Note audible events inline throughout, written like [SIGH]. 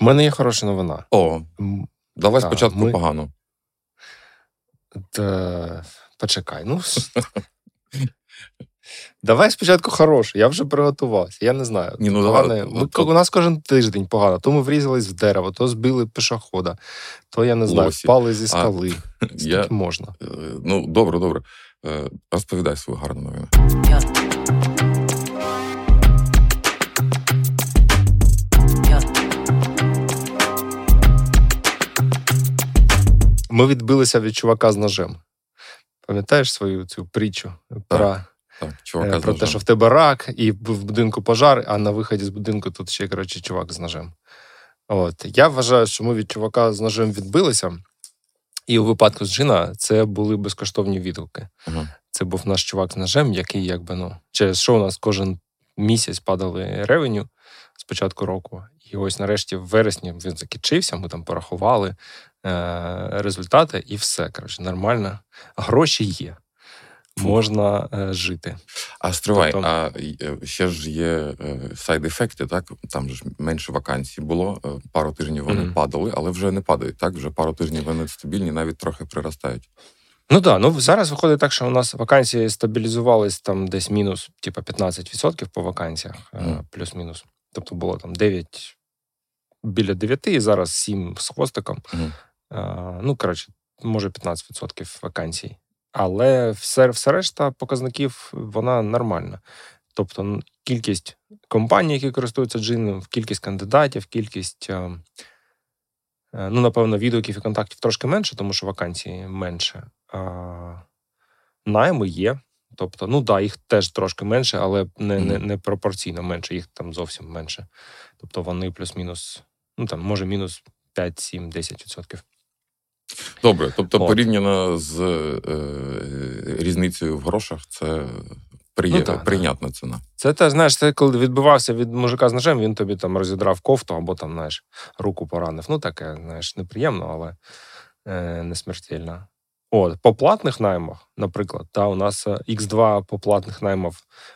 У мене є хороша новина. О, давай Так, спочатку ми- погано. Та... Почекай. Ну, [LAUGHS] Давай спочатку хороше. Я вже приготувався. Я не знаю. Ні, ну, давай, Ми, от- у нас кожен тиждень погано. То ми врізались в дерево, то збили пішохода, то я не знаю, Лосі. впали зі скали. Я, Скільки можна. е, ну, добре, добре. Е, Розповідай свою гарну новину. Ми відбилися від чувака з ножем. Пам'ятаєш свою цю притчу про, Так, е, чувака з про те, що в тебе рак, і в будинку пожар, а на виході з будинку тут ще, коротше, чувак з ножем. От. Я вважаю, що ми від чувака з ножем відбилися. І у випадку з Джина це були безкоштовні відгуки. Ага. Це був наш чувак з ножем, який, якби, ну, через що у нас кожен місяць падали ревеню з початку року. І ось нарешті в вересні він закінчився, ми там порахували результати, і все. Коротше, нормально. Гроші є. Можна е, жити. А стривай, Тобто- а е, ще ж є сайд-ефекти, так? Там же ж менше вакансій було, е, пару тижнів вони Мгм. падали, але вже не падають, так? Вже пару тижнів вони стабільні, навіть трохи приростають. Ну так, ну зараз виходить так, що у нас вакансії стабілізувались там десь мінус, типа 15% по вакансіях, е, Мгм. плюс-мінус. Тобто було там 9 біля 9, і зараз 7 з хвостиком. Мгм. Е, Ну, коротше, може 15% вакансій. Але все, все решта показників вона нормальна. Тобто кількість компаній, які користуються джином, кількість кандидатів, кількість, е, е, ну, напевно, відгуків і контактів трошки менше, тому що вакансії менше. А, найми є. Тобто, ну да, їх теж трошки менше, але не, не, не пропорційно менше, їх там зовсім менше. Тобто вони плюс-мінус, ну там, може, мінус 5, 7, 10%. Добре, тобто От. порівняно з е, різницею в грошах, це приє... Ну, так, прийнятна ціна. Це теж, знаєш, це коли відбивався від мужика з ножем, він тобі там розідрав кофту або там, знаєш, руку поранив. Ну, таке, знаєш, неприємно, але е, не смертельно. От, по платних наймах, наприклад, та, у нас X2 по платних наймах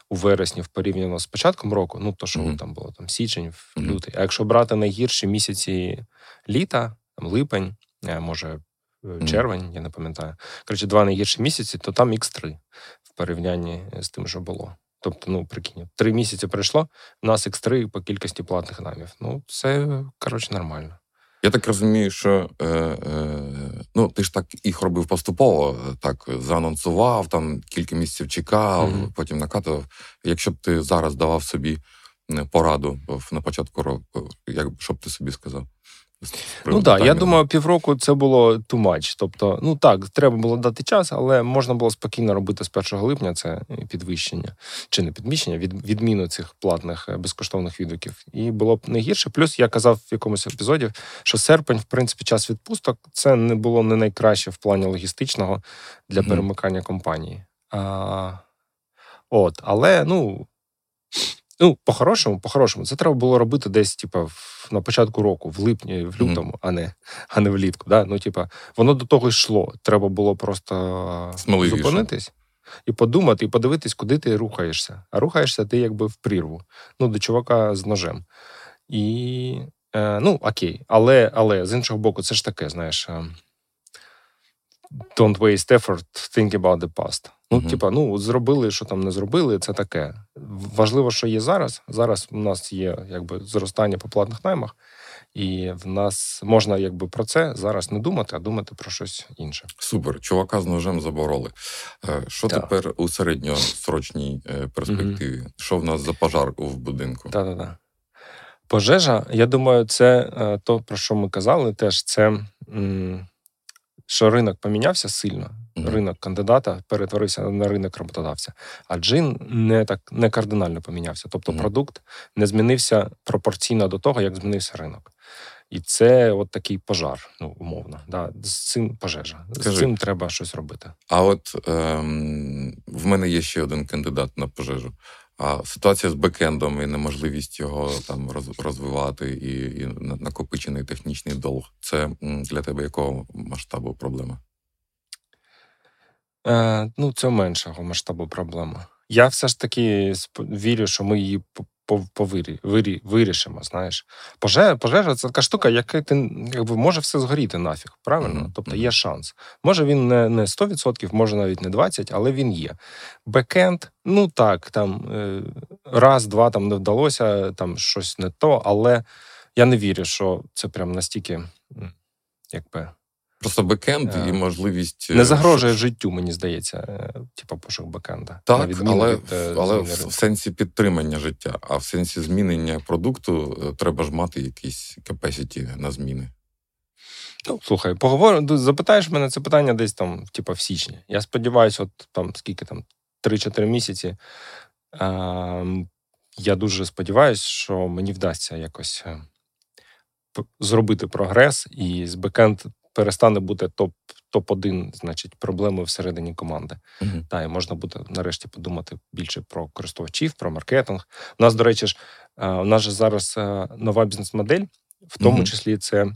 у вересні порівняно з початком року, ну то, що Мгм. там було там січень, лютий. А якщо брати найгірші місяці літа, там липень, е, може е, червень, я не пам'ятаю. Коротше, два найгірші місяці, то там X3 в порівнянні з тим, що було. Тобто, ну прикинь, три місяці пройшло, у нас X3 по кількості платних наймів. Ну, це коротше нормально. Я так розумію, що е, е, ну, ти ж так їх робив поступово, так заанонсував, там кілька місяців чекав, Мгм. потім накатував. Якщо б ти зараз давав собі е, пораду в- на початку року, як що б ти собі сказав? Ну так, я думаю, півроку це було too much. Тобто, ну так, треба було дати час, але можна було спокійно робити з 1 липня це підвищення чи не підвищення, від, відміну цих платних е, безкоштовних відгуків. І було б не гірше. Плюс я казав в якомусь епізоді, що серпень, в принципі, час відпусток це не було не найкраще в плані логістичного для Мгм. перемикання компанії. А, от, але ну. Ну, по-хорошому, по-хорошому, це треба було робити десь, типа, на початку року, в липні, в лютому, а не, а не влітку. Да? Ну, типа, воно до того йшло. Треба було просто Сміливіше. зупинитись і подумати, і подивитись, куди ти рухаєшся. А рухаєшся ти якби в прірву. Ну, до чувака з ножем. І е, ну, окей, але, але з іншого боку, це ж таке, знаєш. е, Don't waste effort, think about the past. Ну, Мгм. типа, ну, зробили, що там не зробили, це таке. Важливо, що є зараз. Зараз у нас є якби зростання по платних наймах, і в нас можна якби про це зараз не думати, а думати про щось інше. Супер, чувака з ножем забороли. Е, Що Так. тепер у середньосрочній е, перспективі? Що в нас за пожар в будинку? Так-так-так. Пожежа, я думаю, це е, то, про що ми казали, теж це, м, що ринок помінявся сильно. Ринок кандидата перетворився на ринок роботодавця. А джин не так не кардинально помінявся. Тобто продукт не змінився пропорційно до того, як змінився ринок. І це от такий пожар, ну умовно. Да. З цим пожежа. Скажи. З цим треба щось робити. А от ем, в мене є ще один кандидат на пожежу. А ситуація з бекендом і неможливість його там роз- розвивати, і, і накопичений технічний долг. Це для тебе якого масштабу проблема? Е, ну, це меншого масштабу проблема. Я все ж таки сп- вірю, що ми її п- повирі, вирі, вирішимо. Знаєш, пожежа, пожежа це така штука, яка ти якби може все згоріти нафіг. Правильно? Mm-hmm. Тобто є шанс. Може він не не 100%, може навіть не 20%, але він є. Бекенд, ну так, там е, раз, два там не вдалося, там щось не то, але я не вірю, що це прям настільки, якби. Просто бекенд і е, можливість не загрожує життю, мені здається, е, типу пошук бекенда. Так, але від, е, але в сенсі підтримання життя, а в сенсі змінення продукту треба ж мати якісь capacity на зміни. Ну, Слухай, поговоримо, запитаєш мене це питання десь там, типу, в січні. Я сподіваюся, от там скільки там 3-4 місяці. Е, Я дуже сподіваюся, що мені вдасться якось зробити прогрес, і з бекенд перестане бути топ топ-1, значить, проблемою всередині команди. Uh-huh. Та і можна буде нарешті подумати більше про користувачів, про маркетинг. У нас, до речі, ж у нас же зараз нова бізнес-модель, в тому uh-huh. числі це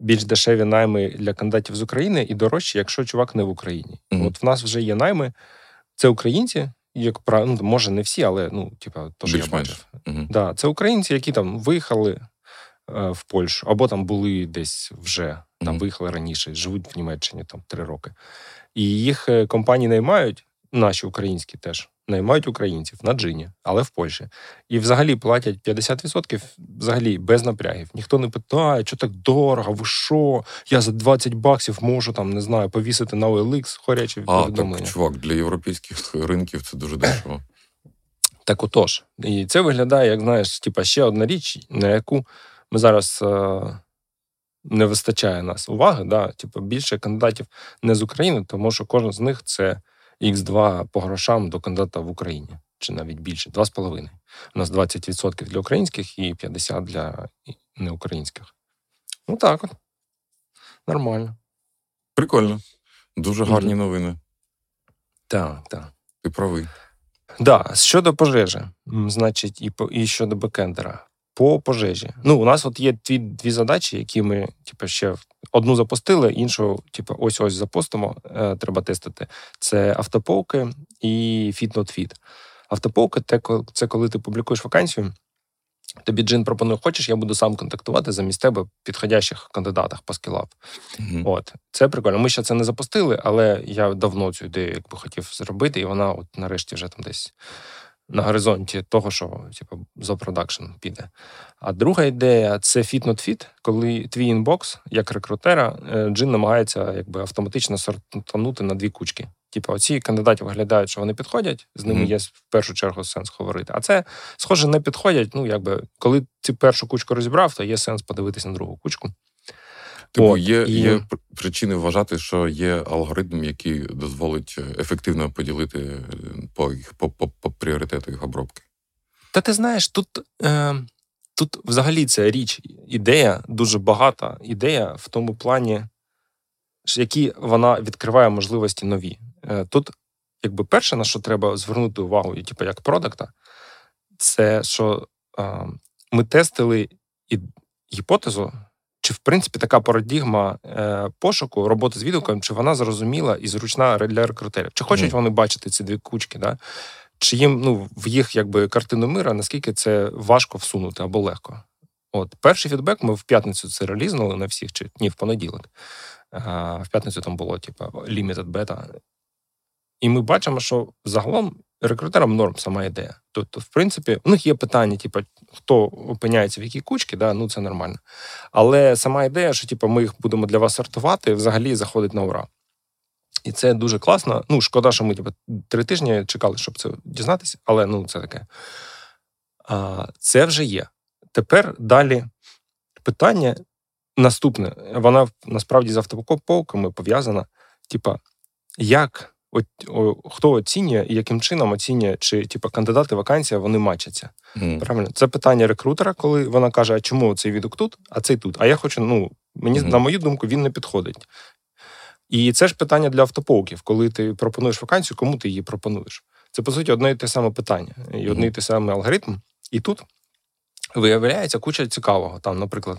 більш дешеві найми для кандидатів з України і дорожчі, якщо чувак не в Україні. Uh-huh. От в нас вже є найми, це українці. Як ну, може не всі, але ну, типа, то що я бачив. Uh-huh. Да, Це українці, які там виїхали Е, в Польщу, або там були десь вже там виїхали раніше, живуть в Німеччині там три роки. І їх е, компанії наймають, наші українські теж наймають українців на джині, але в Польщі. І взагалі платять 50% взагалі без напрягів. Ніхто не питає, що так дорого, ви що? Я за 20 баксів можу там, не знаю, повісити на OLX хорячі повідомлення. А, так, чувак, для європейських ринків це дуже дешево. Так отож. І це виглядає, як знаєш, типа ще одна річ, на яку ми зараз е, не вистачає нас уваги. Да? Типу, більше кандидатів не з України, тому що кожен з них це Х2 по грошам до кандидата в Україні, чи навіть більше 2,5. У нас 20% для українських і 50% для неукраїнських. Ну так от. Нормально. Прикольно. Дуже гарні новини. Так, так. Ти правий. Да, щодо пожежі, значить, і по і щодо бекендера по пожежі. Ну, у нас от є дві дві задачі, які ми, типу, ще одну запустили, іншу, типу, ось ось запустимо. Е, треба тестити. Це автоповки і FitNotFit. Автоповки це коли ти публікуєш вакансію. Тобі Джин пропонує, хочеш, я буду сам контактувати замість тебе підходящих кандидатах по скілап. Mm-hmm. От це прикольно. Ми ще це не запустили, але я давно цю ідею якби хотів зробити, і вона, от нарешті, вже там десь на горизонті того, що типу, за продакшн піде. А друга ідея це fit not fit, коли твій інбокс, як рекрутера, е, джин намагається якби автоматично сортанути на дві кучки. Типу, оці кандидати виглядають, що вони підходять, з ними mm-hmm. є в першу чергу сенс говорити. А це, схоже, не підходять. Ну, якби коли ти першу кучку розібрав, то є сенс подивитися на другу кучку. Типу, От, є і... є причини вважати, що є алгоритм, який дозволить е, ефективно поділити е, по по, по, по пріоритету їх обробки. Та ти знаєш, тут е, тут взагалі ця річ, ідея, дуже багата ідея в тому плані, які вона відкриває можливості нові. Е, Тут, якби перше, на що треба звернути увагу, і типу, як продакта, це що е, ми тестили і гіпотезу. Чи в принципі така парадігма е, пошуку роботи з відгуком, чи вона зрозуміла і зручна для рекрутерів? Чи хочуть mm. вони бачити ці дві кучки? Да? Чи їм ну, в їх якби картину мира, наскільки це важко всунути або легко? От перший фідбек ми в п'ятницю це релізнули на всіх, чи ні, в понеділок. А, В п'ятницю там було, типу, limited beta. І ми бачимо, що загалом рекрутерам норм сама ідея. Тобто, в принципі, у них є питання, типу, хто опиняється в якій кучці, да, ну це нормально. Але сама ідея, що типу, ми їх будемо для вас сортувати, взагалі заходить на ура. І це дуже класно. Ну, шкода, що ми типу, три тижні чекали, щоб це дізнатися, але ну це таке. А, Це вже є. Тепер далі питання наступне. Вона насправді з автопоковками пов'язана. Типа, як от, о, хто оцінює і яким чином оцінює, чи типу, кандидати вакансія вони мачаться. Mm. Правильно? Це питання рекрутера, коли вона каже, а чому цей відок тут, а цей тут. А я хочу, ну, мені, mm. на мою думку, він не підходить. І це ж питання для автополків, коли ти пропонуєш вакансію, кому ти її пропонуєш. Це, по суті, одне і те саме питання, і одне і те саме алгоритм. І тут виявляється куча цікавого. Там, наприклад,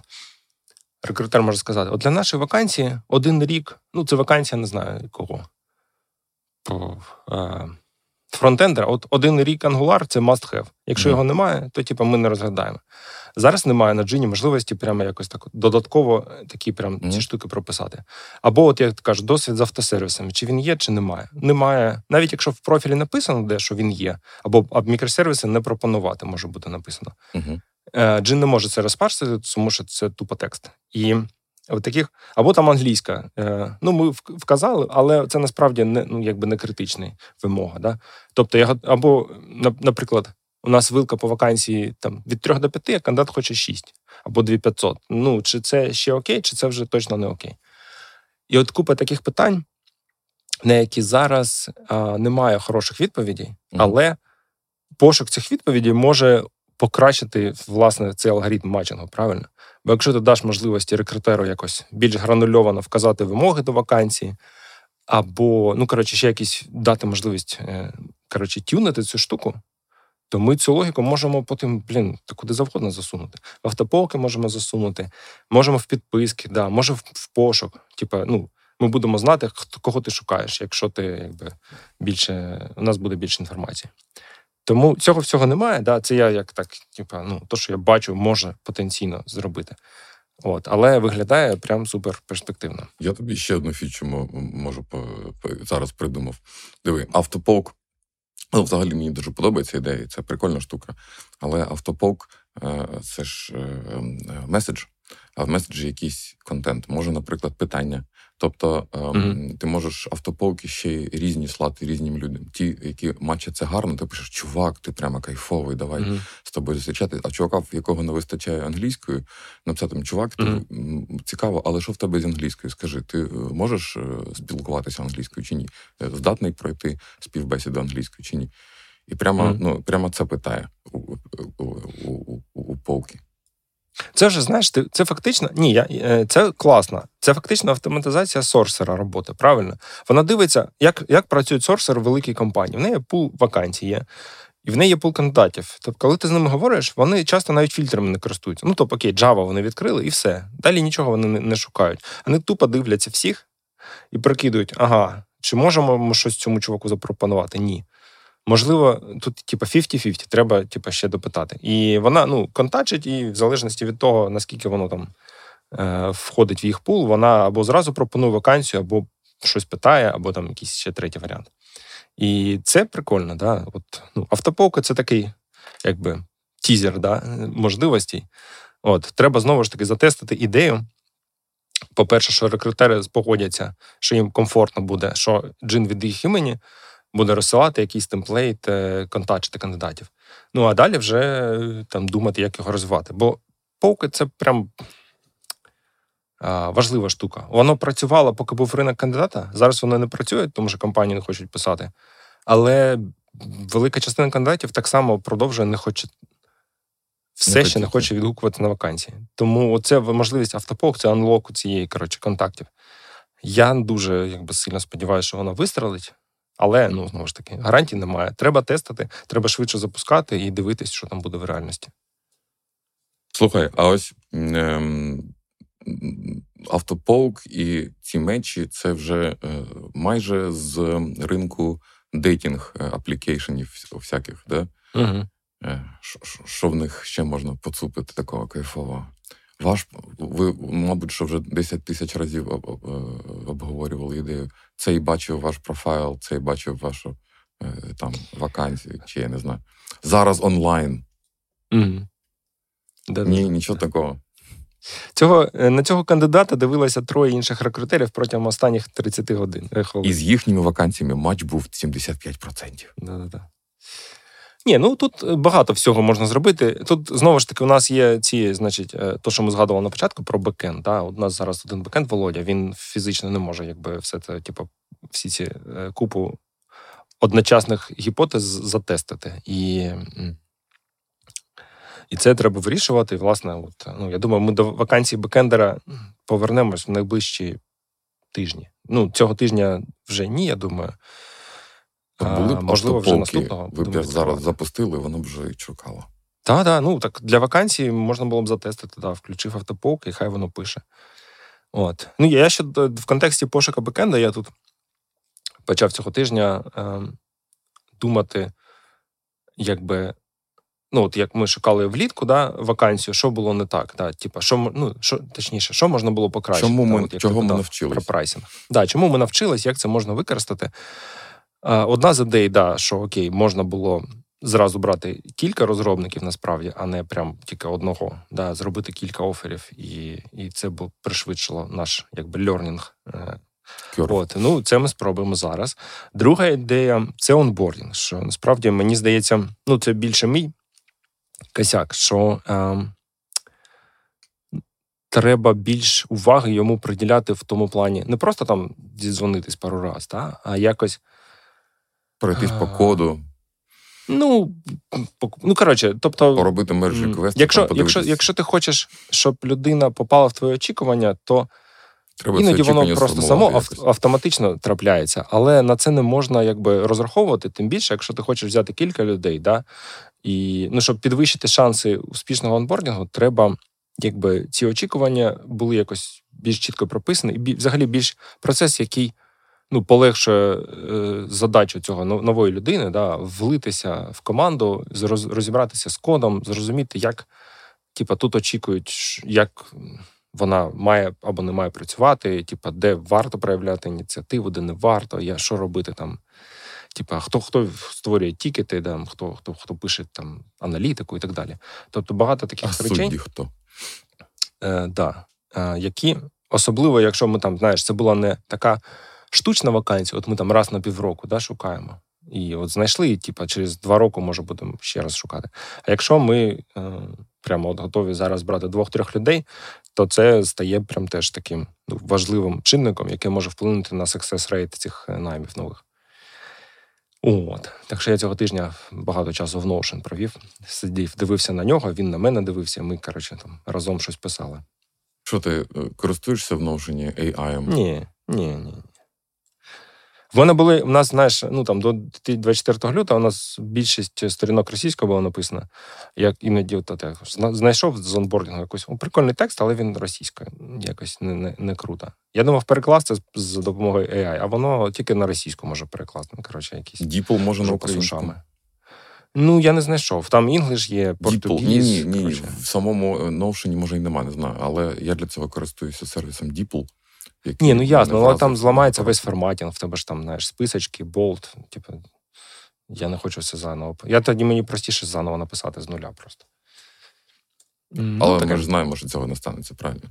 рекрутер може сказати: от для нашої вакансії один рік, ну це вакансія, не знаю кого. Е, фронтендера, от один рік Angular – це must have. Якщо mm. його немає, то типу, ми не розглядаємо. Зараз немає на джині можливості прямо якось так додатково е, такі прям ці штуки прописати. Або, от як кажу, досвід з автосервісами, чи він є, чи немає. Немає. Навіть якщо в профілі написано, де що він є, або а мікросервіси не пропонувати може бути написано. Угу. Джин не може це розпарсити, тому що це тупо текст. І от таких, або там англійська. Е, ну, ми вказали, але це насправді не ну, якби не критична вимога. Да? Тобто, я або, наприклад, у нас вилка по вакансії там від 3 до 5, а кандидат хоче 6 або 2500. Ну, чи це ще окей, чи це вже точно не окей. І от купа таких питань, на які зараз а, немає хороших відповідей, але пошук цих відповідей може покращити власне цей алгоритм матчингу, правильно? Бо якщо ти даш можливості рекрутеру якось більш гранульовано вказати вимоги до вакансії, або, ну, коротше, ще якісь дати можливість е, коротше, тюнити цю штуку, то ми цю логіку можемо потім, блін, куди завгодно засунути. В автополки можемо засунути, можемо в підписки, да, може в, пошук. Типа, ну, ми будемо знати, кого ти шукаєш, якщо ти якби більше у нас буде більше інформації. Тому цього всього немає. Да, Це я як так, типа, ну, то, що я бачу, може потенційно зробити. От, Але виглядає прям супер перспективно. Я тобі ще одну фічу можу зараз придумав. Диви, автополк Ну, взагалі мені дуже подобається ідея, це прикольна штука. Але автополк е, це ж е, е, меседж, а в меседжі якийсь контент. Може, наприклад, питання. Тобто mm-hmm. ти можеш автополки ще й різні слати різним людям. Ті, які матчать це гарно, ти пишеш, чувак, ти прямо кайфовий, давай mm-hmm. з тобою зустрічати. А чувака, в якого не вистачає англійської, написати, чувак, ти mm-hmm. цікаво, але що в тебе з англійською? Скажи, ти е, можеш е, спілкуватися англійською чи ні? Здатний пройти співбесіду англійською чи ні? І прямо ну, прямо це питає у, у, у, у, у полки. Це вже знаєш, ти це фактично ні, я е, це класно. Це фактично автоматизація сорсера роботи. Правильно, вона дивиться, як як працюють сорсери в великій компанії. В неї пул вакансій є, і в неї є пул кандидатів. Тобто, коли ти з ними говориш, вони часто навіть фільтрами не користуються. Ну тобто, окей, Java вони відкрили і все. Далі нічого вони не, не шукають. Вони тупо дивляться всіх і прикидують, ага, чи можемо ми щось цьому чуваку запропонувати? Ні. Можливо, тут, типа, 50-50, треба типа, ще допитати. І вона ну, контачить, і в залежності від того, наскільки воно там е, входить в їх пул, вона або зразу пропонує вакансію, або щось питає, або там якийсь ще третій варіант. І це прикольно, да. От, ну, Автополка це такий, якби тізер да, можливостей. От, Треба знову ж таки затестити ідею. По-перше, що рекрутери погодяться, що їм комфортно буде, що джин від їх імені буде розсилати якийсь темплейт, е, контактити кандидатів. Ну а далі вже е, там думати, як його розвивати. Бо поки це прям важлива штука. Воно працювало, поки був ринок кандидата. Зараз воно не працює, тому що компанії не хочуть писати. Але велика частина кандидатів так само продовжує не хоче. Все не ще не хоче відгукувати на вакансії. Тому це можливість автопок, це анлоку цієї коротше, контактів. Я дуже якби сильно сподіваюся, що воно вистрелить. Але ну знову ж таки, гарантій немає. Треба тестити, треба швидше запускати і дивитись, що там буде в реальності. Слухай, а ось ем, автополк і ці мечі це вже е, майже з ринку дейтінг аплікейшенів всяких, да? Угу. Що в них ще можна поцупити такого кайфового? Ваш ви, мабуть, що вже 10 тисяч разів е, обговорювали ідею. Цей бачив ваш профайл, цей бачив вашу е, там вакансію, чи я не знаю. Зараз онлайн. Mm. Ні, нічого такого. Цього е, на цього кандидата дивилося троє інших рекрутерів протягом останніх 30 годин. І з їхніми вакансіями матч був 75%. Да-да-да. Ні, ну тут е, багато всього можна зробити. Тут знову ж таки у нас є ці, значить, е, то, що ми згадували на початку про бекенд. Да? У нас зараз один бекенд Володя, він фізично не може, якби все це, типу, всі ці е, купу одночасних гіпотез затестити. І і це треба вирішувати. Власне, от, ну, я думаю, ми до вакансії бекендера повернемось в найближчі тижні. Ну, цього тижня вже ні, я думаю. Були б Можливо, вже наступного. Ви б зараз запустили, воно б вже і чекало. Так, так, ну так для вакансій можна було б затестити, да, включив автополк, і хай воно пише. От. Ну, я ще в контексті пошука бекенда я тут почав цього тижня е, думати, якби. Ну, от як ми шукали влітку да, вакансію, що було не так. Да, типа, що, ну, що, Точніше, що можна було покращити. Чому ми, да, от, чого ми навчились? Про прайсинг. Да, Чому ми навчились, як це можна використати? Одна з ідей, да, що окей, можна було зразу брати кілька розробників насправді, а не прям тільки одного. Да, Зробити кілька оферів, і і це б пришвидшило наш якби льорнінг. От, ну, Це ми спробуємо зараз. Друга ідея це онбордінг. Що насправді мені здається, ну це більше мій косяк, що е, треба більш уваги йому приділяти в тому плані. Не просто там дізвонитись пару разів, а якось. Пройтись по коду. Ну, ну коротше, тобто. Поробити мержі квести. Якщо якщо, якщо ти хочеш, щоб людина попала в твоє очікування, то Треба іноді воно просто само якось. автоматично трапляється. Але на це не можна якби розраховувати, тим більше, якщо ти хочеш взяти кілька людей, да, і ну, щоб підвищити шанси успішного онбордінгу, треба, якби ці очікування були якось більш чітко прописані, і взагалі більш процес, який ну, полегшує е, задачу цього нової людини, да, влитися в команду, розібратися з кодом, зрозуміти, як типа, тут очікують, як вона має або не має працювати, типа, де варто проявляти ініціативу, де не варто, я що робити там. Типа, хто хто створює тікети, там, хто хто хто пише там аналітику і так далі. Тобто багато таких а речей. Судді хто? Е, да, е, які особливо, якщо ми там, знаєш, це була не така штучна вакансія, от ми там раз на півроку да, шукаємо. І от знайшли, і типа, через два роки може будемо ще раз шукати. А якщо ми е, прямо от готові зараз брати двох-трьох людей, то це стає прям теж таким ну, важливим чинником, який може вплинути на success rate цих е, наймів нових. От. Так що я цього тижня багато часу в Notion провів, сидів, дивився на нього, він на мене дивився, ми, коротше, там разом щось писали. Що ти е, користуєшся в Notion AI? Ні, ні, ні. В мене були, у нас, знаєш, ну там до 24 лютого у нас більшість сторінок російською було написано. Як іноді от, так, знайшов з онбордінгу якийсь прикольний текст, але він російською. Якось не не, не круто. Я думав перекласти з допомогою AI, а воно тільки на російську може перекласти. Ну, коротше, якісь Діпл може на українську. Ну, я не знайшов. Там інглиш є, португіз. Ні, ні, ні. В самому Notion, може, і немає, не знаю. Але я для цього користуюся сервісом DeepL. Ні, ну ясно, але там зламається весь форматінг, в тебе ж там, знаєш, списочки, болт. Типу, я не хочу все заново. Я тоді мені простіше заново написати з нуля просто. Ну, але ну, ми ж знаємо, що цього не станеться, правильно?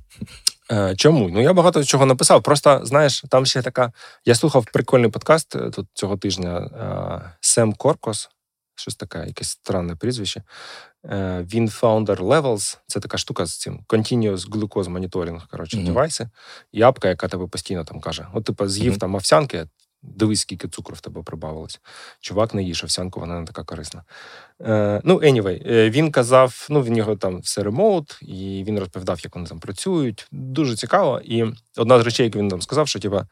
Е, Чому? Ну я багато чого написав. Просто, знаєш, там ще така. Я слухав прикольний подкаст е, тут цього тижня е, Сем Коркос щось таке, якесь странне прізвище. Е, він founder Levels, це така штука з цим Continuous Glucose Monitoring, коротше, mm-hmm. девайси. І апка, яка тебе постійно там каже: от, типу, з'їв mm-hmm. там овсянки, дивись, скільки цукру в тебе прибавилось. Чувак не їж овсянку, вона не така корисна. Е, Ну, anyway, е, він казав, ну, він його там все ремоут, і він розповідав, як вони там працюють. Дуже цікаво. І одна з речей, яку він там сказав, що типа.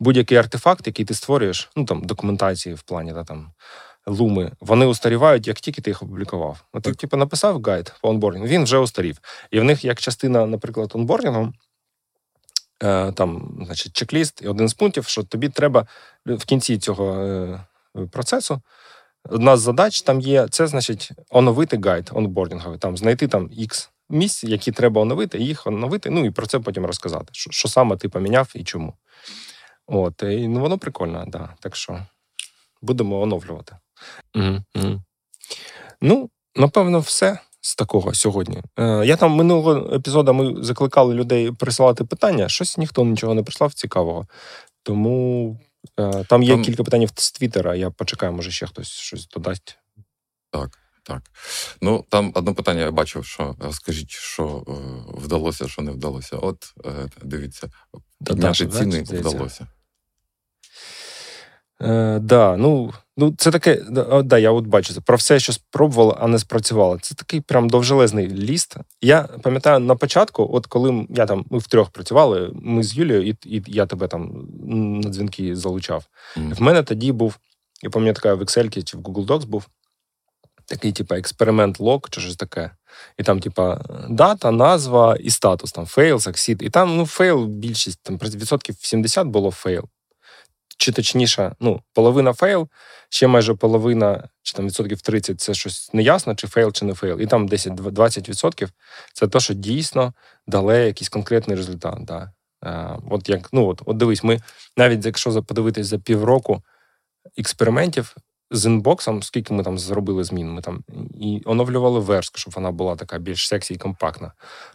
Будь-який артефакт, який ти створюєш, ну там документації в плані да, там луми, вони устарівають, як тільки ти їх опублікував. От ти, типу, написав гайд по онбордінгу, він вже устарів. І в них як частина, наприклад, онбордінгу, е, там, значить, чек-ліст і один з пунктів, що тобі треба в кінці цього е, процесу. Одна з задач там є, це значить оновити гайд онбордінговий, там знайти там X місць, які треба оновити, і їх оновити. Ну і про це потім розказати, що що саме ти поміняв і чому. От, і ну, воно прикольно, да. Так що будемо оновлювати. Угу, угу. Ну, напевно, все з такого сьогодні. Е, Я там минулого епізоду ми закликали людей присилати питання. Щось ніхто нічого не прислав цікавого. Тому е, там є там... кілька питань з Твіттера. Я почекаю, може ще хтось щось додасть. Так. Так, ну там одне питання я бачив, що е, скажіть, що е, вдалося, що не вдалося. От е, дивіться, підняти ціни вдалося. Е, да, ну, ну Це таке, да, я от бачу це про все, що спробувала, а не спрацювало. Це такий прям довжелезний ліст. Я пам'ятаю на початку, от коли я там ми втрьох працювали, ми з Юлією, і і я тебе там на дзвінки залучав. Mm. В мене тоді був, я пам'ятаю, в Excel чи в Google Docs був такий, типу, experiment log чи щось таке. І там, типа, дата, назва і статус, там fail, succeed. І там, ну, fail більшість, там відсотків 70 було fail. Чи точніше, ну, половина fail, ще майже половина, чи там відсотків 30 це щось неясно, чи fail, чи не fail. І там 10-20 відсотків це те, що дійсно дали якийсь конкретний результат. Да. А, От як, ну от, от дивись, ми навіть якщо подивитись за півроку експериментів, з інбоксом, скільки ми там зробили змін, ми там і оновлювали верстку, щоб вона була така більш сексі і компактна.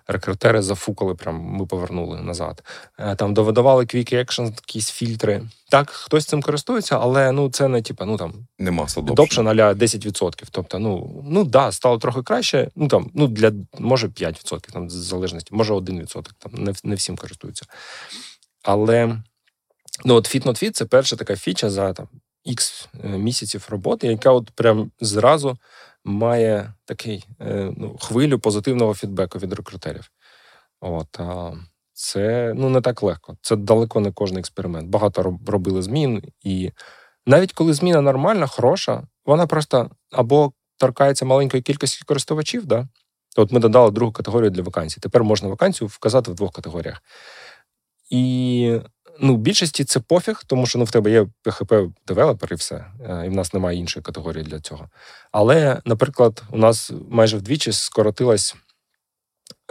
Рекрутери зафукали, прям ми повернули назад. Е, там довидавали Quick Action, якісь фільтри. Так, хтось цим користується, але ну це не типа, ну там нема adoption аля 10%. Тобто, ну ну да, стало трохи краще. Ну там, ну для може 5%, там в залежності, може 1%, там не не всім користуються. Але ну от Fit Not Fit – це перша така фіча за там X е, місяців роботи, яка от прям зразу має такий е, ну, хвилю позитивного фідбеку від рекрутерів. От, а Це ну, не так легко. Це далеко не кожен експеримент. Багато робили змін, і навіть коли зміна нормальна, хороша, вона просто або торкається маленької кількості користувачів. да? От ми додали другу категорію для вакансій. Тепер можна вакансію вказати в двох категоріях. І Ну, більшості це пофіг, тому що ну, в тебе є PHP developer і все, е, і в нас немає іншої категорії для цього. Але, наприклад, у нас майже вдвічі скоротилась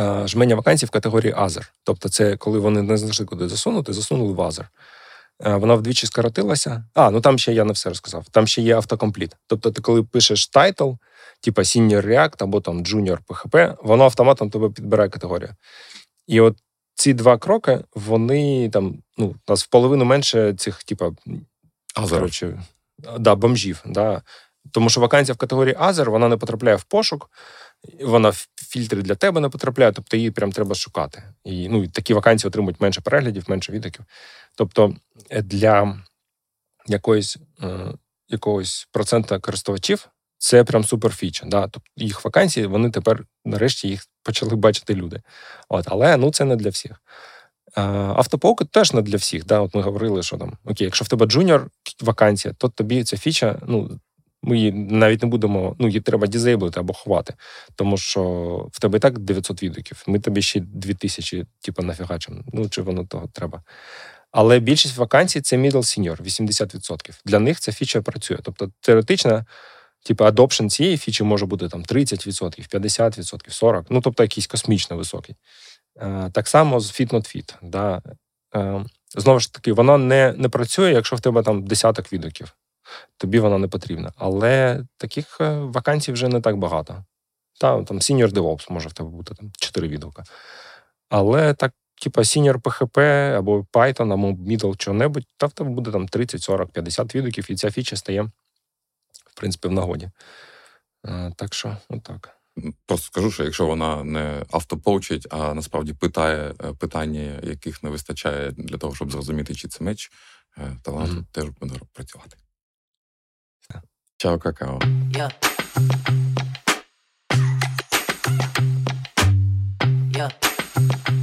е, жменя вакансій в категорії Other. Тобто, це коли вони не знайшли куди засунути, засунули в Other. Е, вона вдвічі скоротилася. А, ну там ще я не все розказав. Там ще є autocomplete. Тобто, ти коли пишеш title, типа Senior React або там Junior PHP, воно автоматом тебе підбирає категорію. І от ці два кроки, вони там, ну, у нас в половину менше цих, типа, коротше, да, бомжів. Да. Тому що вакансія в категорії Азер вона не потрапляє в пошук, вона в фільтри для тебе не потрапляє, тобто її прям треба шукати. І ну, такі вакансії отримують менше переглядів, менше відгуків. Тобто е, для якоїсь, е, якогось процента користувачів це прям супер фіча. Да? Тобто їх вакансії, вони тепер нарешті їх почали бачити люди. От, Але ну це не для всіх. Auto-poke теж не для всіх. Да? От Ми говорили, що там окей, якщо в тебе junior вакансія, то тобі ця фіча, ну. Ми її навіть не будемо, ну, її треба дізейблити або ховати, тому що в тебе і так 900 відгуків, ми тобі ще 2000, типу, нафігачимо. Ну, чи воно того треба. Але більшість вакансій це middle senior, 80%. Для них ця фіча працює. Тобто, теоретично, Типу, adoption цієї фічі може бути там 30%, 50%, 40%, ну тобто якийсь космічно високий. Е, так само з Fit Not Fit. Да. Е, знову ж таки, воно не не працює, якщо в тебе там десяток відгуків. Тобі вона не потрібна. Але таких е, вакансій вже не так багато. Та, там Senior DevOps може в тебе бути там 4 відгука. Але так, типа Senior PHP або Python, або Middle чого-небудь, та в тебе буде там 30, 40, 50 відгуків, і ця фіча стає в принципі, в нагоді. Е, так що, отак. Просто скажу, що якщо вона не автопоучить, а насправді питає е, питання, яких не вистачає для того, щоб зрозуміти, чи це меч, е, то вона mm-hmm. теж буде працювати. Чао, какао. Yeah. Yeah.